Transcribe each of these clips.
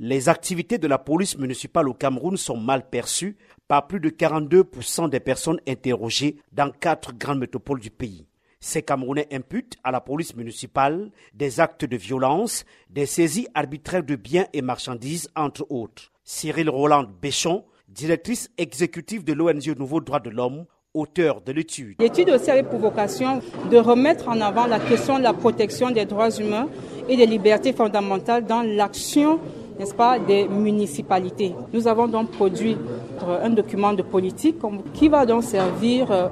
Les activités de la police municipale au Cameroun sont mal perçues par plus de 42% des personnes interrogées dans quatre grandes métropoles du pays. Ces Camerounais imputent à la police municipale des actes de violence, des saisies arbitraires de biens et marchandises, entre autres. Cyril Roland Béchon, directrice exécutive de l'ONG Nouveau Droit de l'Homme, auteur de l'étude. L'étude aussi avait pour vocation de remettre en avant la question de la protection des droits humains et des libertés fondamentales dans l'action n'est-ce pas, des municipalités. Nous avons donc produit un document de politique qui va donc servir euh,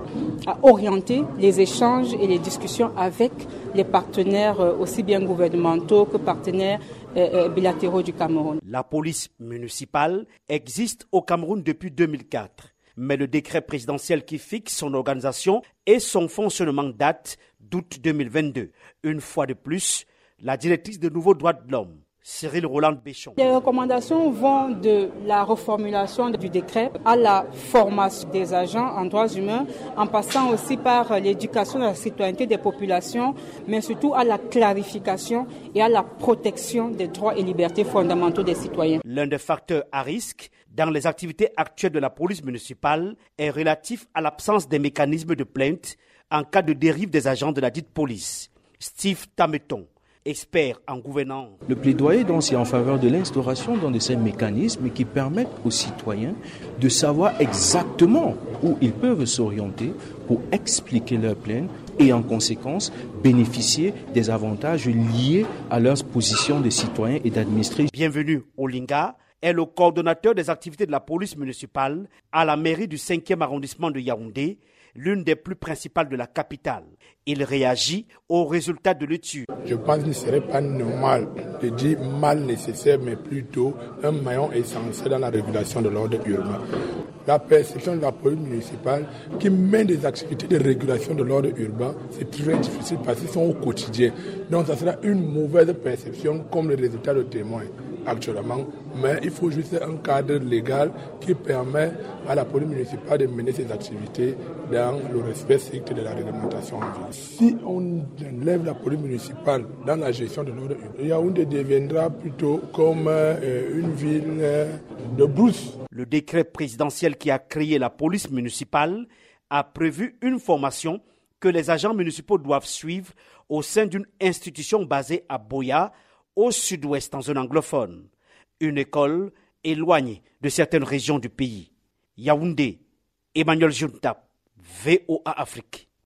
à orienter les échanges et les discussions avec les partenaires euh, aussi bien gouvernementaux que partenaires euh, bilatéraux du Cameroun. La police municipale existe au Cameroun depuis 2004 mais le décret présidentiel qui fixe son organisation et son fonctionnement date d'août 2022. Une fois de plus, la directrice de Nouveaux Droits de l'Homme Cyril Roland Béchon. Les recommandations vont de la reformulation du décret à la formation des agents en droits humains, en passant aussi par l'éducation de la citoyenneté des populations, mais surtout à la clarification et à la protection des droits et libertés fondamentaux des citoyens. L'un des facteurs à risque dans les activités actuelles de la police municipale est relatif à l'absence des mécanismes de plainte en cas de dérive des agents de la dite police. Steve Tameton expert en gouvernance. Le plaidoyer donc c'est en faveur de l'instauration de ces mécanismes qui permettent aux citoyens de savoir exactement où ils peuvent s'orienter pour expliquer leurs plaintes et en conséquence bénéficier des avantages liés à leur position de citoyens et d'administrés. Bienvenue au Linga est le coordonnateur des activités de la police municipale à la mairie du 5e arrondissement de Yaoundé l'une des plus principales de la capitale. Il réagit aux résultats de l'étude. Je pense qu'il ne serait pas normal de dire mal nécessaire, mais plutôt un maillon essentiel dans la régulation de l'ordre urbain. La perception de la police municipale qui mène des activités de régulation de l'ordre urbain, c'est très difficile parce qu'ils sont au quotidien. Donc ça sera une mauvaise perception comme le résultat de témoin actuellement, mais il faut juste un cadre légal qui permet à la police municipale de mener ses activités dans le respect strict de la réglementation en ville. Si on enlève la police municipale dans la gestion de l'ordre urbain, Yaoundé deviendra plutôt comme euh, une ville euh, de brousse. Le décret présidentiel qui a créé la police municipale a prévu une formation que les agents municipaux doivent suivre au sein d'une institution basée à Boya, au sud-ouest en zone anglophone, une école éloignée de certaines régions du pays. Yaoundé, Emmanuel Juntap, VOA Afrique.